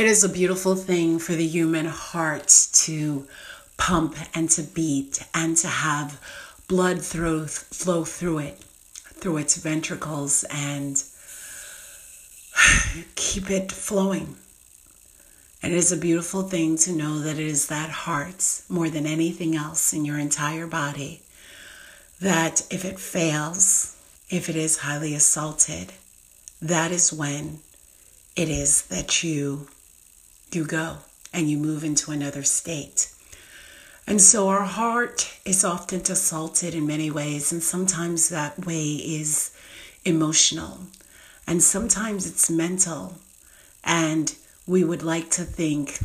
It is a beautiful thing for the human heart to pump and to beat and to have blood through, flow through it, through its ventricles, and keep it flowing. And it is a beautiful thing to know that it is that heart, more than anything else in your entire body, that if it fails, if it is highly assaulted, that is when it is that you you go and you move into another state. And so our heart is often assaulted in many ways, and sometimes that way is emotional, and sometimes it's mental. And we would like to think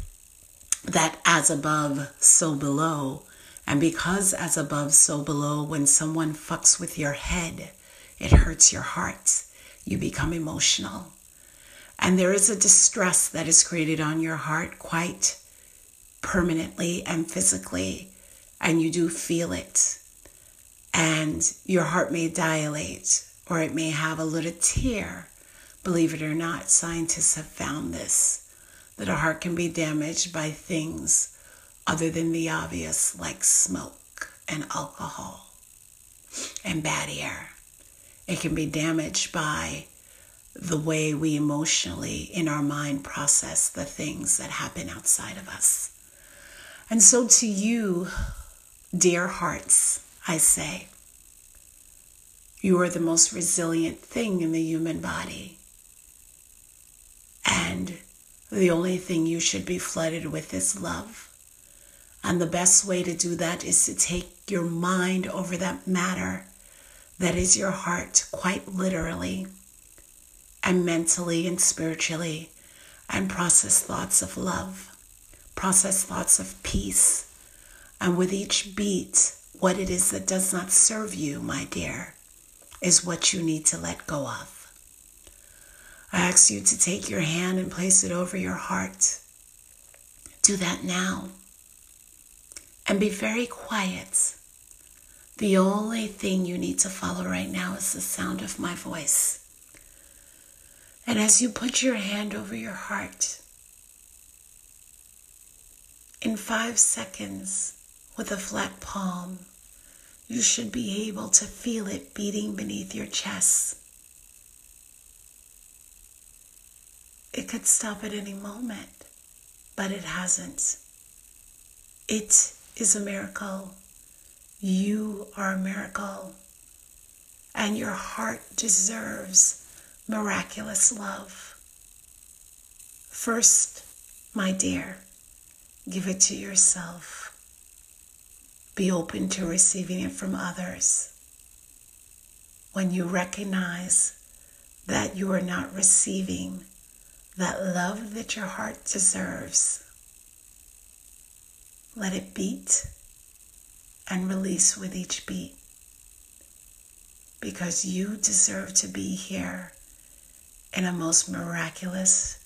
that as above, so below. And because as above, so below, when someone fucks with your head, it hurts your heart. You become emotional. And there is a distress that is created on your heart quite permanently and physically, and you do feel it. And your heart may dilate or it may have a little tear. Believe it or not, scientists have found this that a heart can be damaged by things other than the obvious, like smoke and alcohol and bad air. It can be damaged by the way we emotionally in our mind process the things that happen outside of us. And so, to you, dear hearts, I say, you are the most resilient thing in the human body. And the only thing you should be flooded with is love. And the best way to do that is to take your mind over that matter that is your heart, quite literally and mentally and spiritually and process thoughts of love, process thoughts of peace. And with each beat, what it is that does not serve you, my dear, is what you need to let go of. I ask you to take your hand and place it over your heart. Do that now. And be very quiet. The only thing you need to follow right now is the sound of my voice. And as you put your hand over your heart, in five seconds with a flat palm, you should be able to feel it beating beneath your chest. It could stop at any moment, but it hasn't. It is a miracle. You are a miracle. And your heart deserves miraculous love. First, my dear, give it to yourself. Be open to receiving it from others. When you recognize that you are not receiving that love that your heart deserves, let it beat and release with each beat because you deserve to be here in a most miraculous,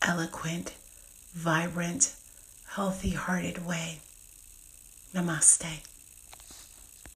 eloquent, vibrant, healthy hearted way. Namaste.